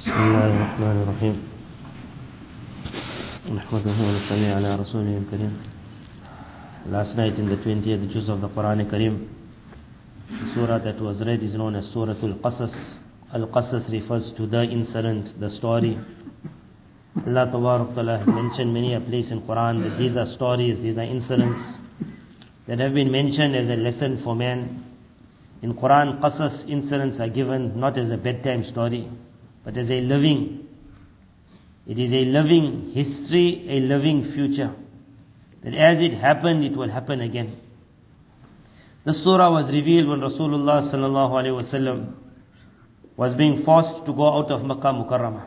بسم الله الرحمن الرحيم نحمده ونصلي على رسوله الكريم Last night in the 20th juz of the Quran Kareem, the surah that was read is known as Surah Al-Qasas. Al-Qasas refers to the incident, the story. Allah Ta'ala has mentioned many a place in Quran that these are stories, these are incidents that have been mentioned as a lesson for man. In Quran, Qasas incidents are given not as a bedtime story, but as a living. It is a living history, a living future. That as it happened, it will happen again. The surah was revealed when Rasulullah sallallahu alaihi wasallam was being forced to go out of Makkah Mukarramah.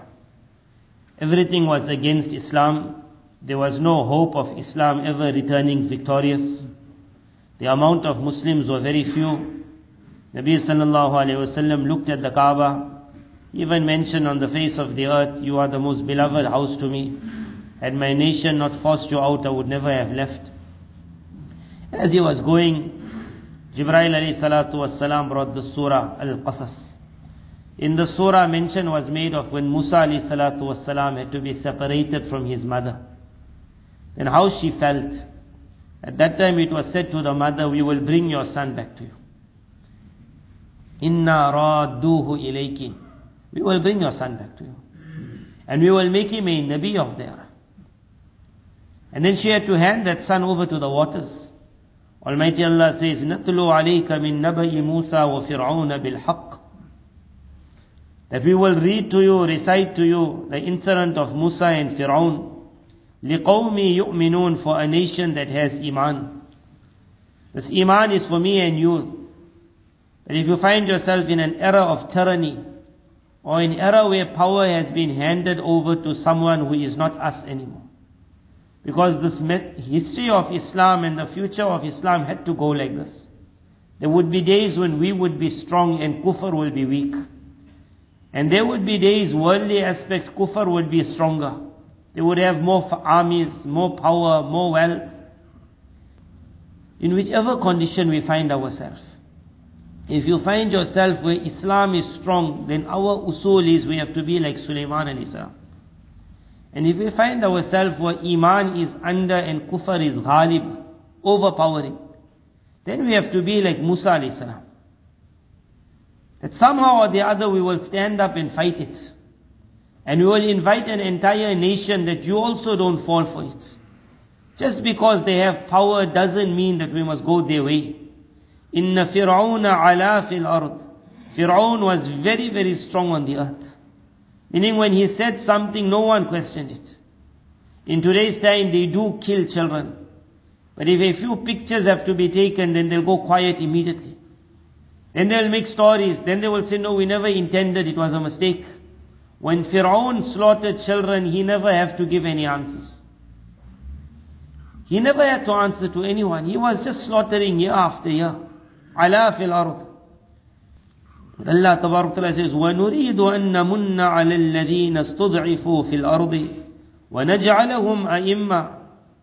Everything was against Islam. There was no hope of Islam ever returning victorious. The amount of Muslims were very few. Nabi sallallahu alaihi wasallam looked at the Kaaba, even mentioned on the face of the earth, you are the most beloved house to me. Had my nation not forced you out, I would never have left. As he was going, Jibreel alayhi salatu wasalam brought the surah Al-Qasas. In the surah mention was made of when Musa alayhi salatu wasalam had to be separated from his mother. And how she felt. At that time it was said to the mother, we will bring your son back to you. Inna radduhu ilayki. We will bring your son back to you. And we will make him a Nabi of there. And then she had to hand that son over to the waters. Almighty Allah says, نَتْلُو عَلَيْكَ مِن نَبَيِ مُوسَى وَفِرْعَوْنَ بِالْحَقِّ That we will read to you, recite to you the incident of Musa and Fir'aun. لِقَوْمِ يُؤْمِنُونَ For a nation that has Iman. This Iman is for me and you. That if you find yourself in an era of tyranny, or an era where power has been handed over to someone who is not us anymore. Because this history of Islam and the future of Islam had to go like this. There would be days when we would be strong and kufr will be weak. And there would be days, worldly aspect, kufr would be stronger. They would have more armies, more power, more wealth. In whichever condition we find ourselves. If you find yourself where Islam is strong, then our usul is we have to be like Sulaiman salam. And if we find ourselves where Iman is under and Kufr is ghalib, overpowering, then we have to be like Musa salam. That somehow or the other we will stand up and fight it. And we will invite an entire nation that you also don't fall for it. Just because they have power doesn't mean that we must go their way. Inna Fir'auna ala fil ard. Fir'aun was very, very strong on the earth. Meaning when he said something, no one questioned it. In today's time, they do kill children. But if a few pictures have to be taken, then they'll go quiet immediately. Then they'll make stories. Then they will say, no, we never intended, it was a mistake. When Fir'aun slaughtered children, he never have to give any answers. He never had to answer to anyone. He was just slaughtering year after year. Ala fil ard. Allah Tabarak Ta'ala says, وَنُرِيدُ أَن نَمُنَّ عَلَى الَّذِينَ اسْتُضْعِفُوا فِي الْأَرْضِ وَنَجْعَلَهُمْ أَئِمَّةً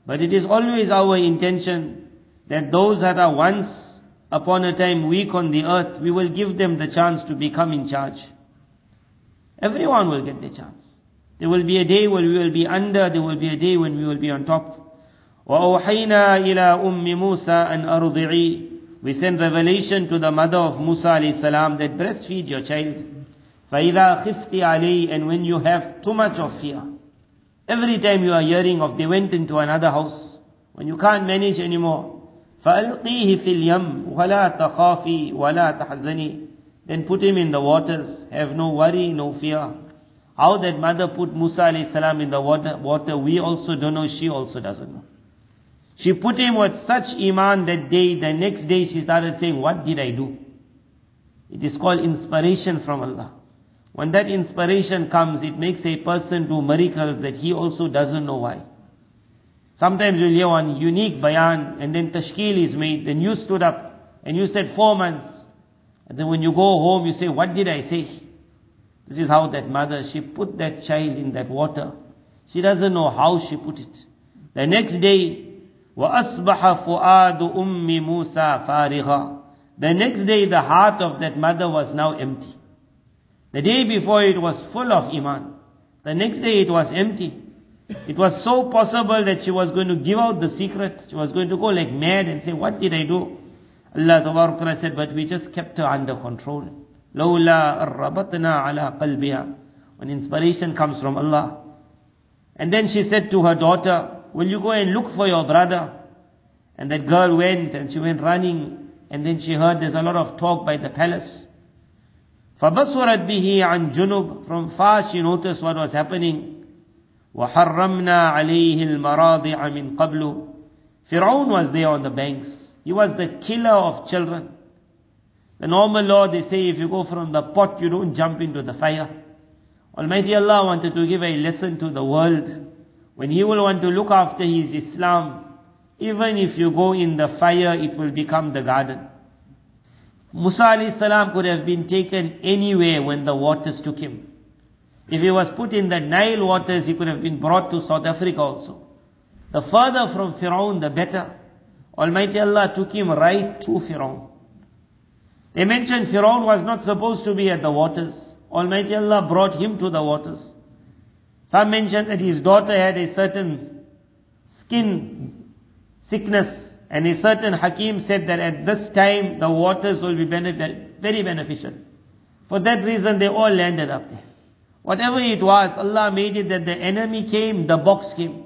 But it is always our intention that those that are once upon a time weak on the earth, we will give them the chance to become in charge. Everyone will get the chance. There will be a day when we will be under, there will be a day when we will be on top. وَأَوْحَيْنَا إِلَىٰ أُمِّ مُوسَىٰ أَنْ أَرْضِعِي we send revelation to the mother of Musa alayhi salam that breastfeed your child. فَإِذَا خِفْتِ عَلَيْهِ And when you have too much of fear. Every time you are hearing of they went into another house. When you can't manage anymore. فَأَلْقِيهِ فِي الْيَمِّ وَلَا تَخَافِي وَلَا تَحْزَنِي Then put him in the waters. Have no worry, no fear. How that mother put Musa alayhi salam in the water, water, we also don't know, she also doesn't know. She put him with such iman that day, the next day she started saying, what did I do? It is called inspiration from Allah. When that inspiration comes, it makes a person do miracles that he also doesn't know why. Sometimes you'll hear one unique bayan, and then tashkil is made, then you stood up, and you said four months. And then when you go home, you say, what did I say? This is how that mother, she put that child in that water. She doesn't know how she put it. The next day, وَأَصْبَحَ فُؤَادُ أُمِّ مُوسَى فَارِغًا The next day the heart of that mother was now empty. The day before it was full of iman. The next day it was empty. It was so possible that she was going to give out the secret. She was going to go like mad and say, what did I do? Allah Ta'ala said, but we just kept her under control. لَوْلَا أَرَّبَطْنَا عَلَىٰ قَلْبِهَا When inspiration comes from Allah. And then she said to her daughter, will you go and look for your brother? And that girl went and she went running and then she heard there's a lot of talk by the palace. فَبَصُرَتْ بِهِ عَنْ جُنُوب From far she noticed what was happening. وَحَرَّمْنَا عَلَيْهِ الْمَرَاضِعَ مِنْ قَبْلُ Fir'aun was there on the banks. He was the killer of children. The normal law, they say if you go from the pot, you don't jump into the fire. Almighty Allah wanted to give a lesson to the world. when He will want to look after His Islam, even if you go in the fire, it will become the garden. Musa salam could have been taken anywhere when the waters took him. If he was put in the Nile waters, he could have been brought to South Africa also. The further from Firaun, the better. Almighty Allah took him right to Firaun. They mentioned Firaun was not supposed to be at the waters. Almighty Allah brought him to the waters. Some mentioned that his daughter had a certain skin sickness and a certain Hakim said that at this time the waters will be benefit, very beneficial. For that reason they all landed up there. Whatever it was, Allah made it that the enemy came, the box came.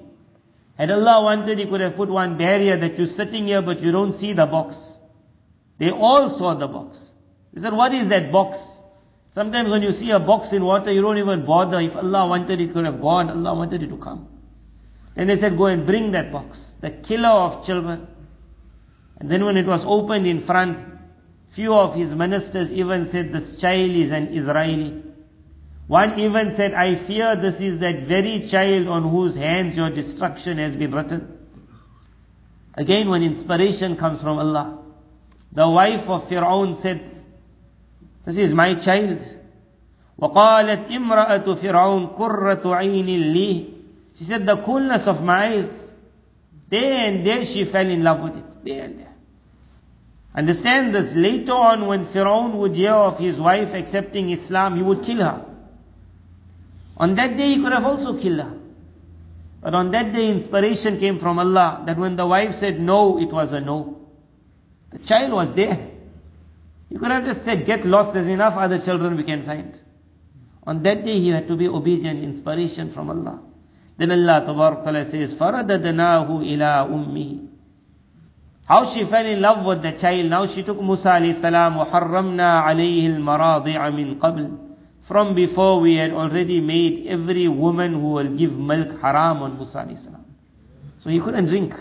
Had Allah wanted, He could have put one barrier that you're sitting here but you don't see the box. They all saw the box. He said, what is that box? Sometimes when you see a box in water, you don't even bother. If Allah wanted, it it could have gone. Allah wanted it to come. And they said, go and bring that box. The killer of children. And then when it was opened in front, few of his ministers even said this child is an Israeli. One even said, I fear this is that very child on whose hands your destruction has been written. Again, when inspiration comes from Allah, the wife of Fir'aun said, this is my child. وقالت امرأة فرعون قرة عين لي She said, the coolness of my eyes. There and there she fell in love with it. There and there. Understand this. Later on when Firaun would hear of his wife accepting Islam, he would kill her. On that day he could have also killed her. But on that day inspiration came from Allah that when the wife said no, it was a no. The child was there. You could have just said, get lost, there's enough other children we can find. On that day he had to be obedient, inspiration from Allah. Then Allah Ta'ala says, فَرَدَدْنَاهُ إِلَىٰ أُمِّهِ How she fell in love with the child. Now she took Musa alayhi salam, وَحَرَّمْنَا عَلَيْهِ الْمَرَاضِعَ مِنْ قَبْلِ From before we had already made every woman who will give milk haram on Musa alayhi salam. So he couldn't drink.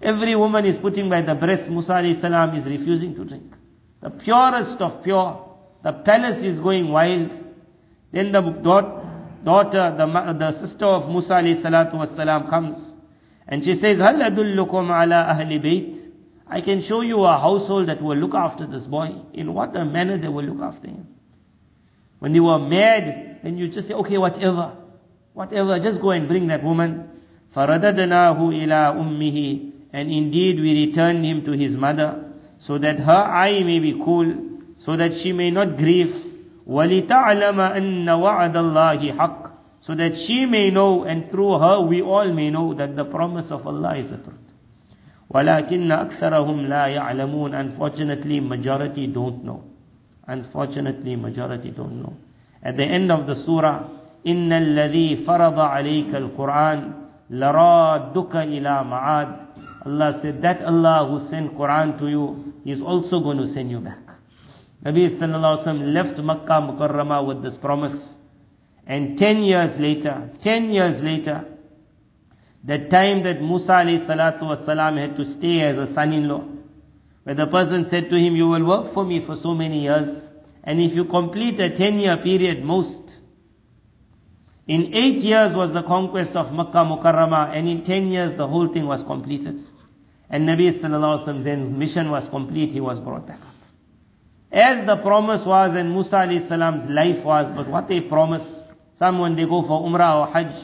Every woman is putting by the breast, Musa alayhi salam is refusing to drink. The purest of pure. The palace is going wild. Then the daughter, the, the sister of Musa alayhi salatu wasalam comes. And she says, هَلْ أَدُلُّكُمْ عَلَىٰ أَهْلِ بَيْتٍ I can show you a household that will look after this boy. In what a manner they will look after him. When they were mad, then you just say, okay, whatever. Whatever, just go and bring that woman. فَرَدَدْنَاهُ إِلَىٰ أُمِّهِ And indeed we returned him to his mother, so that her eye may be cool, so that she may not grieve. وَلِتَعْلَمَ أَنَّ وَعَدَ اللَّهِ حَقٌّ So that she may know, and through her we all may know that the promise of Allah is the truth. وَلَكِنَّ أَكْثَرَهُمْ لَا يَعْلَمُونَ Unfortunately, majority don't know. Unfortunately, majority don't know. At the end of the surah, إِنَّ الَّذِي فَرَضَ عَلَيْكَ الْقُرْآنِ لَرَادُّكَ إِلَى مَعَادٍ Allah said, that Allah who sent Quran to you, is also going to send you back. Nabi sallallahu alaihi wasallam left Makkah Mukarramah with this promise. And ten years later, ten years later, the time that Musa alayhi salatu wasalam had to stay as a son-in-law, where the person said to him, you will work for me for so many years, and if you complete a ten-year period most, in eight years was the conquest of Makkah Mukarramah, and in ten years the whole thing was completed. And Nabi sallallahu alaihi wasallam then mission was complete, he was brought back up. As the promise was and Musa alayhi salam's life was, but what a promise. Some when they go for Umrah or Hajj,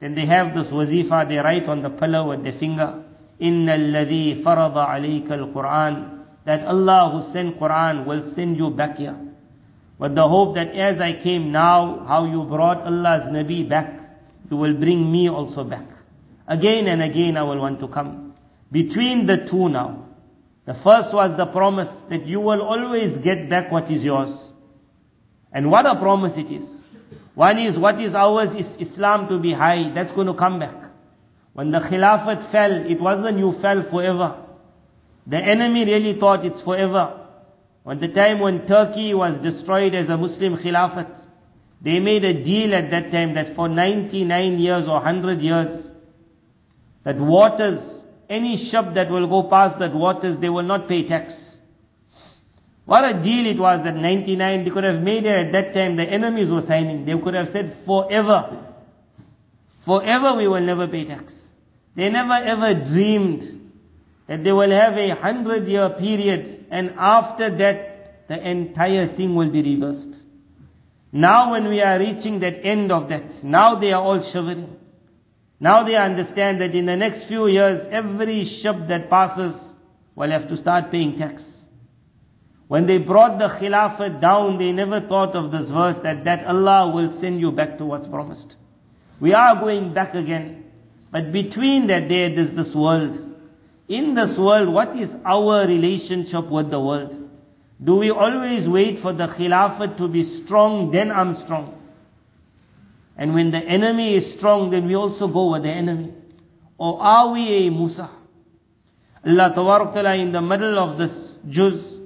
then they have this wazifa, they write on the pillow with their finger, إِنَّ الَّذِي فَرَضَ عَلَيْكَ الْقُرْآنِ That Allah who sent Quran will send you back here. But the hope that as I came now, how you brought Allah's Nabi back, you will bring me also back. Again and again I will want to come. Between the two now, the first was the promise that you will always get back what is yours. And what a promise it is. One is what is ours is Islam to be high, that's going to come back. When the Khilafat fell, it wasn't you fell forever. The enemy really thought it's forever. When the time when Turkey was destroyed as a Muslim Khilafat, they made a deal at that time that for 99 years or 100 years, that waters, any ship that will go past that waters, they will not pay tax. What a deal it was that 99, they could have made it at that time, the enemies were signing. They could have said forever, forever we will never pay tax. They never ever dreamed that they will have a hundred year period and after that the entire thing will be reversed. Now when we are reaching that end of that, now they are all shivering. Now they understand that in the next few years, every ship that passes will have to start paying tax. When they brought the Khilafat down, they never thought of this verse that, that Allah will send you back to what's promised. We are going back again. But between that there is this world. In this world, what is our relationship with the world? Do we always wait for the Khilafat to be strong, then I'm strong? And when the enemy is strong, then we also go with the enemy. Or are we a Musa? Allah Ta'ala in the middle of this juz,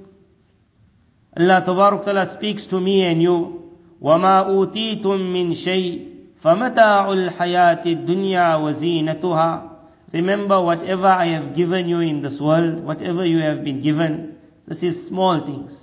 Allah Ta'ala speaks to me and you, وَمَا أُوتِيتُم مِّن شَيْءٍ فَمَتَاعُ الْحَيَاةِ الدُّنْيَا وَزِينَتُهَا Remember whatever I have given you in this world, whatever you have been given, this is small things.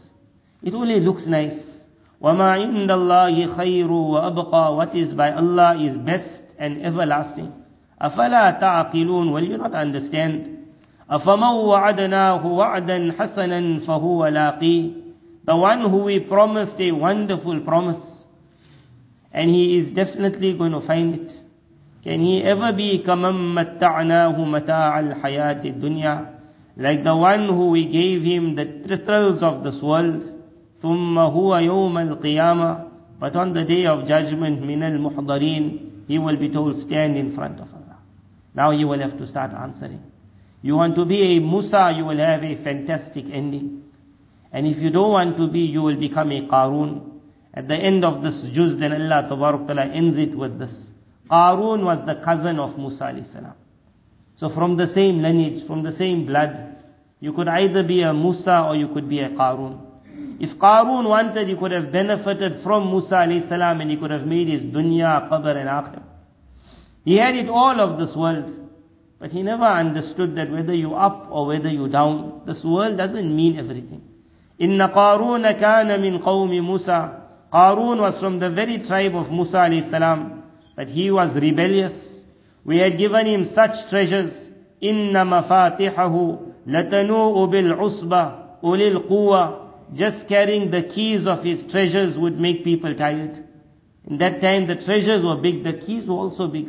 It only looks nice. وَمَا عِنْدَ اللَّهِ خَيْرُ وَأَبْقَى What is by Allah is best and everlasting. أَفَلَا تَعْقِلُونَ Will you not understand? أَفَمَنْ وَعَدْنَاهُ وَعْدًا حَسَنًا فَهُوَ لَاقِيهِ The one who we promised a wonderful promise, and he is definitely going to find it. Can he ever be كَمَنْ مَتَّعْنَاهُ مَتَاعَ الْحَيَاةِ الدُّنْيَا Like the one who we gave him the thrills of this world, ثم هو يوم القيامة but on the day of judgment من المحضرين he will be told stand in front of Allah now you will have to start answering you want to be a Musa you will have a fantastic ending and if you don't want to be you will become a Qarun at the end of this juz then Allah Ta'ala ends it with this Qarun was the cousin of Musa alayhi salam so from the same lineage from the same blood you could either be a Musa or you could be a Qarun if Qarun wanted, he could have benefited from Musa salam and he could have made his dunya, qabr and akhir. He had it all of this world. But he never understood that whether you up or whether you down, this world doesn't mean everything. Inna Qarun kana min qawmi Musa. Qarun was from the very tribe of Musa salam. But he was rebellious. We had given him such treasures. Mafatihahu latanu'u bil usba ulil quwa just carrying the keys of his treasures would make people tired. In that time the treasures were big, the keys were also big.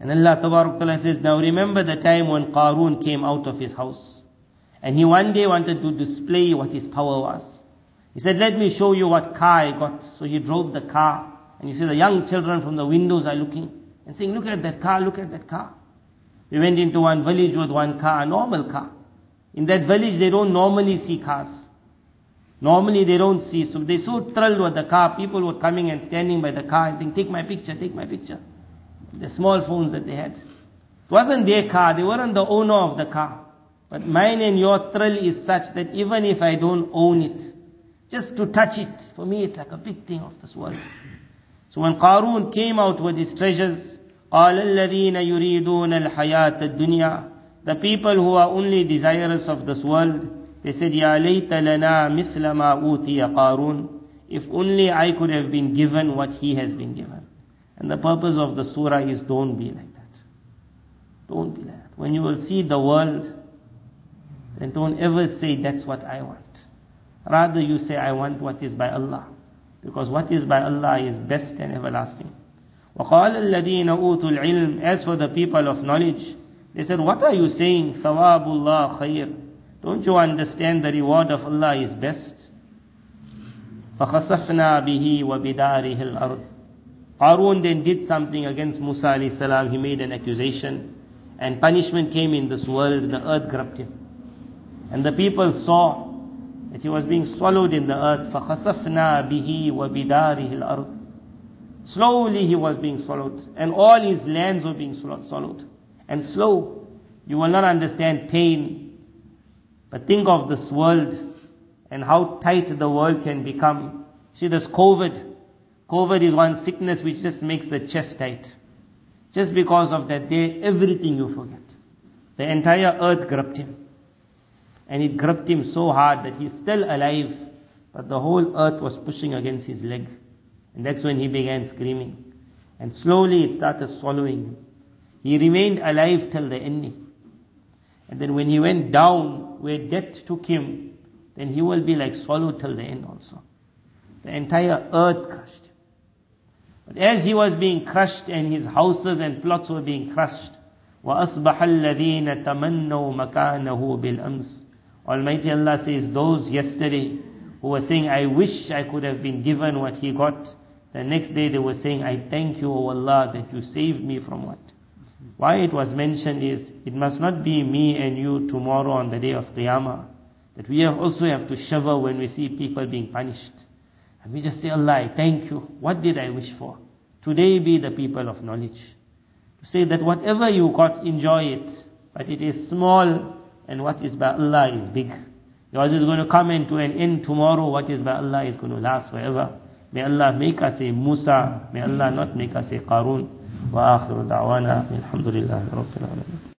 And Allah Ta'ala says, now remember the time when Qarun came out of his house. And he one day wanted to display what his power was. He said, let me show you what car I got. So he drove the car. And you see the young children from the windows are looking and saying, look at that car, look at that car. We went into one village with one car, a normal car. In that village they don't normally see cars. Normally they don't see, so they're so thrilled with the car, people were coming and standing by the car and saying, take my picture, take my picture. The small phones that they had. It wasn't their car, they weren't the owner of the car. But mine and your thrill is such that even if I don't own it, just to touch it, for me it's like a big thing of this world. So when Qarun came out with his treasures, قال الذين يريدون الحياة الدنيا The people who are only desirous of this world, they said, Ya layta lana mithla ma utiya Qarun. If only I could have been given what he has been given. And the purpose of the surah is don't be like that. Don't be like that. When you will see the world, then don't ever say that's what I want. Rather you say I want what is by Allah. Because what is by Allah is best and everlasting. وقال الذين أوتوا العلم As for the people of knowledge, they said, what are you saying? ثواب الله خير. don't you understand the reward of Allah is best? فَخَسَفْنَا بِهِ وَبِدَارِهِ الْأَرْضِ Qarun then did something against Musa salam. He made an accusation and punishment came in this world. The earth grabbed him. And the people saw that he was being swallowed in the earth. فَخَسَفْنَا بِهِ وَبِدَارِهِ الْأَرْضِ Slowly he was being swallowed, and all his lands were being swallowed. And slow, you will not understand pain but think of this world and how tight the world can become. See this COVID. COVID is one sickness which just makes the chest tight. Just because of that day, everything you forget. The entire earth gripped him. And it gripped him so hard that he's still alive, but the whole earth was pushing against his leg. And that's when he began screaming. And slowly it started swallowing him. He remained alive till the ending. And then when he went down where death took him, then he will be like swallowed till the end also. The entire earth crushed. But as he was being crushed and his houses and plots were being crushed, وَأَصْبَحَ الَّذِينَ تَمَنَّوْا مَكَانَهُ بِالْأَمْسِ Almighty Allah says, those yesterday who were saying, I wish I could have been given what he got, the next day they were saying, I thank you, O Allah, that you saved me from what? Why it was mentioned is, it must not be me and you tomorrow on the day of Qiyamah, that we also have to shiver when we see people being punished. And we just say, Allah, thank you. What did I wish for? Today be the people of knowledge. To say that whatever you got, enjoy it. But it is small and what is by Allah is big. Yours is going to come into an end tomorrow. What is by Allah is going to last forever. May Allah make us a Musa. May Allah not make us a Qarun. وآخر دعوانا الحمد لله رب العالمين.